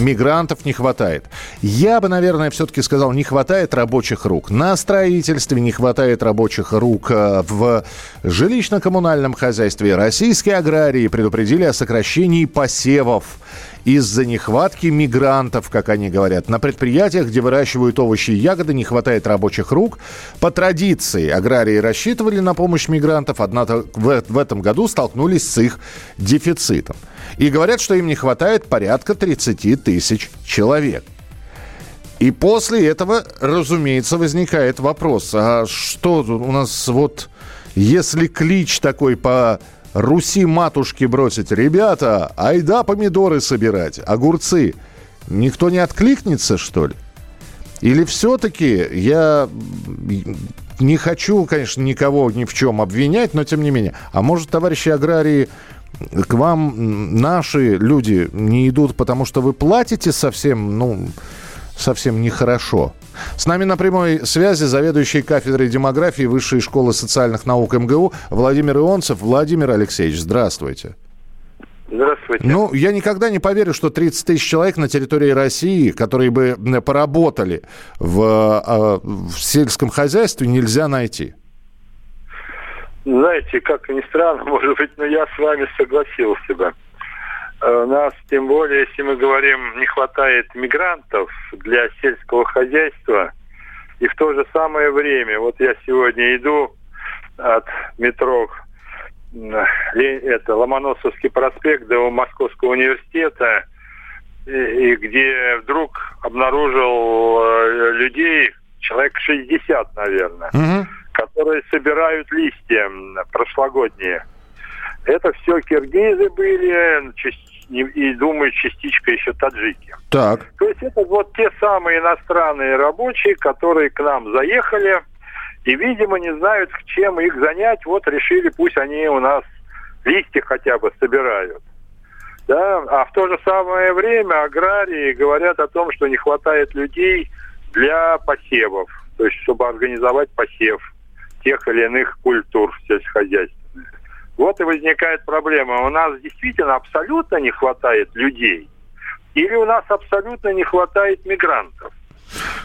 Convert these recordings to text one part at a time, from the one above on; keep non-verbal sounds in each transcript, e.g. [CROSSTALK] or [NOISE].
Мигрантов не хватает. Я бы, наверное, все-таки сказал, не хватает рабочих рук. На строительстве не хватает рабочих рук. э, В жилищно-коммунальном хозяйстве российские аграрии предупредили о сокращении посевов из-за нехватки мигрантов, как они говорят. На предприятиях, где выращивают овощи и ягоды, не хватает рабочих рук. По традиции аграрии рассчитывали на помощь мигрантов, однако в, этом году столкнулись с их дефицитом. И говорят, что им не хватает порядка 30 тысяч человек. И после этого, разумеется, возникает вопрос, а что у нас вот, если клич такой по Руси матушке бросить, ребята, айда помидоры собирать, огурцы, никто не откликнется, что ли? Или все-таки я не хочу, конечно, никого ни в чем обвинять, но тем не менее. А может, товарищи аграрии, к вам наши люди не идут, потому что вы платите совсем, ну, совсем нехорошо. С нами на прямой связи заведующий кафедрой демографии Высшей школы социальных наук МГУ Владимир Ионцев. Владимир Алексеевич, здравствуйте. Здравствуйте. Ну, я никогда не поверю, что 30 тысяч человек на территории России, которые бы поработали в, а, в сельском хозяйстве, нельзя найти. Знаете, как ни странно, [LAUGHS] может быть, но я с вами согласился бы. Э, У нас, тем более, если мы говорим, не хватает мигрантов для сельского хозяйства, и в то же самое время, вот я сегодня иду от метро это Ломоносовский проспект до Московского университета, и, и где вдруг обнаружил э, людей, человек 60, наверное, которые собирают листья прошлогодние. Это все киргизы были, и, думаю, частичка еще таджики. Так. То есть это вот те самые иностранные рабочие, которые к нам заехали и, видимо, не знают, чем их занять. Вот решили, пусть они у нас листья хотя бы собирают. Да? А в то же самое время аграрии говорят о том, что не хватает людей для посевов, то есть чтобы организовать посев тех или иных культур сельскохозяйственных. Вот и возникает проблема. У нас действительно абсолютно не хватает людей или у нас абсолютно не хватает мигрантов.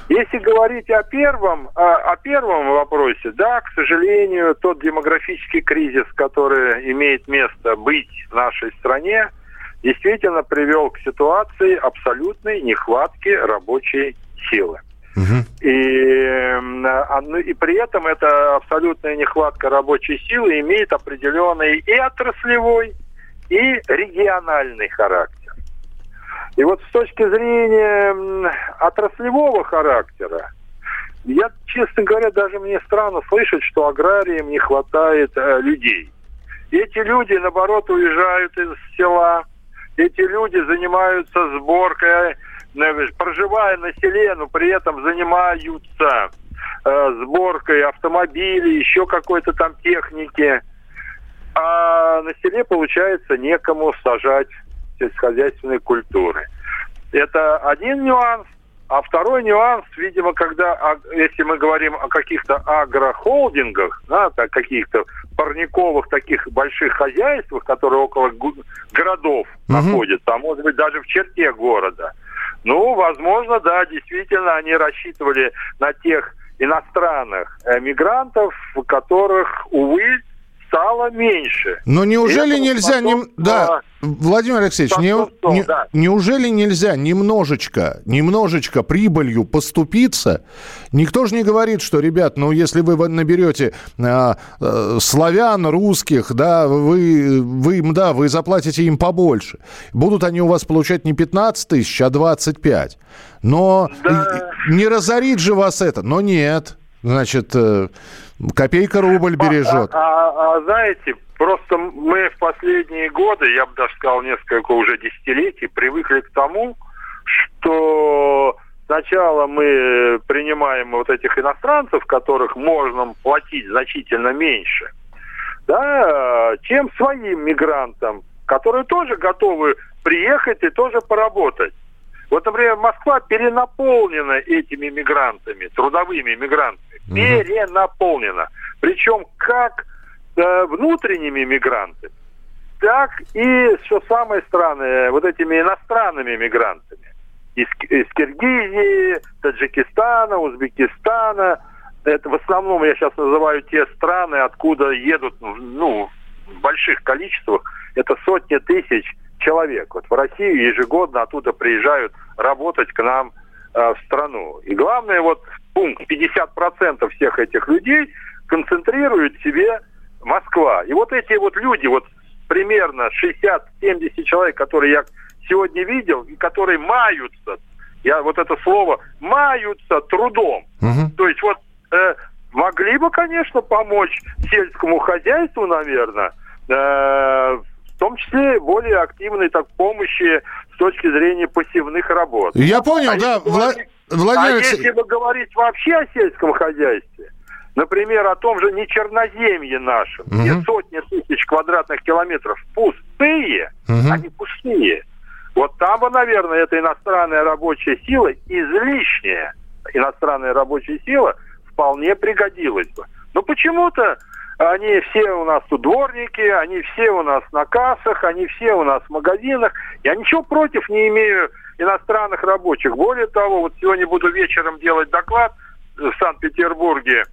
Если говорить о первом, о, о первом вопросе, да, к сожалению, тот демографический кризис, который имеет место быть в нашей стране, действительно привел к ситуации абсолютной нехватки рабочей силы. И, м, а, ну, и при этом эта абсолютная нехватка рабочей силы имеет определенный и отраслевой, и региональный характер. И вот с точки зрения отраслевого характера, я, честно говоря, даже мне странно слышать, что аграриям не хватает э, людей. Эти люди, наоборот, уезжают из села. Эти люди занимаются сборкой, проживая на селе, но при этом занимаются э, сборкой автомобилей, еще какой-то там техники. А на селе, получается, некому сажать сельскохозяйственные культуры. Это один нюанс. А второй нюанс, видимо, когда, а, если мы говорим о каких-то агрохолдингах, да, каких-то парниковых таких больших хозяйствах, которые около городов Мгм. находятся, а может быть даже в черте города, ну, возможно, да, действительно, они рассчитывали на тех иностранных э, мигрантов, которых, увы, стало меньше. Но неужели нельзя... нем- способствовало- Да, Владимир Алексеевич, не- не- да. неужели нельзя немножечко, немножечко прибылью поступиться? Никто же не говорит, что, ребят, ну, если вы наберете а, э, славян, русских, да, вы, вы да, вы заплатите им побольше. Будут они у вас получать не 15 тысяч, а 25. Но Да. не разорит же вас это. Но нет. Значит, э, копейка рубль бережет. А, а- а знаете, просто мы в последние годы, я бы даже сказал несколько уже десятилетий, привыкли к тому, что сначала мы принимаем вот этих иностранцев, которых можно платить значительно меньше, да, чем своим мигрантам, которые тоже готовы приехать и тоже поработать. Вот, например, Москва перенаполнена этими мигрантами, трудовыми мигрантами. Угу. Перенаполнена. Причем как э, внутренними мигрантами, так и, что самое странное, вот этими иностранными мигрантами. Из, из Киргизии, Таджикистана, Узбекистана. Это в основном, я сейчас называю те страны, откуда едут ну, в больших количествах. Это сотни тысяч человек. Вот в Россию ежегодно оттуда приезжают работать к нам э, в страну. И главное, вот пункт 50% всех этих людей концентрирует в себе Москва. И вот эти вот люди, вот примерно 60-70 человек, которые я сегодня видел, и которые маются, я вот это слово, маются трудом. Угу. То есть вот э, могли бы, конечно, помочь сельскому хозяйству, наверное, э, в том числе более активной так, помощи с точки зрения пассивных работ. Я понял, а да, Вла... Владимир... А если бы говорить вообще о сельском хозяйстве, например, о том же нечерноземье нашем, угу. где сотни тысяч квадратных километров пустые, угу. они пустые, вот там бы, наверное, эта иностранная рабочая сила излишняя, иностранная рабочая сила вполне пригодилась бы. Но почему-то они все у нас тут дворники, они все у нас на кассах, они все у нас в магазинах. Я ничего против не имею иностранных рабочих. Более того, вот сегодня буду вечером делать доклад в Санкт-Петербурге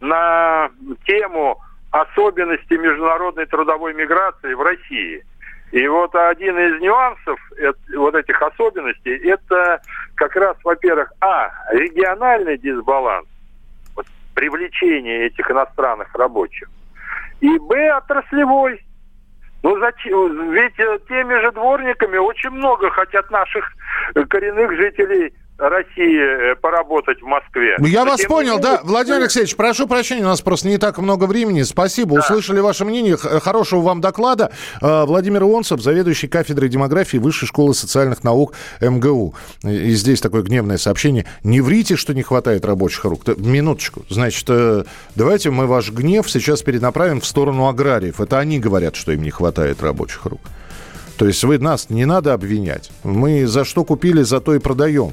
на тему особенности международной трудовой миграции в России. И вот один из нюансов вот этих особенностей, это как раз, во-первых, а, региональный дисбаланс, привлечения этих иностранных рабочих. И Б отраслевой. Ну зачем? Ведь э, теми же дворниками очень много хотят наших коренных жителей России э, поработать в Москве. Ну, я Но вас понял, да. Владимир Алексеевич, прошу прощения, у нас просто не так много времени. Спасибо, да. услышали ваше мнение. Хорошего вам доклада. Владимир Ионцев, заведующий кафедрой демографии Высшей школы социальных наук МГУ. И здесь такое гневное сообщение. Не врите, что не хватает рабочих рук. Минуточку. Значит, э, давайте мы ваш гнев сейчас перенаправим в сторону аграриев. Это они говорят, что им не хватает рабочих рук. То есть вы нас не надо обвинять. Мы за что купили, за то и продаем.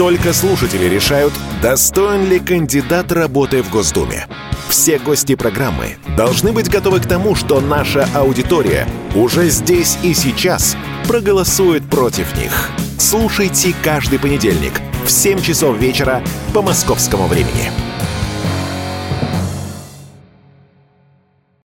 Только слушатели решают, достоин ли кандидат работы в Госдуме. Все гости программы должны быть готовы к тому, что наша аудитория уже здесь и сейчас проголосует против них. Слушайте каждый понедельник в 7 часов вечера по московскому времени.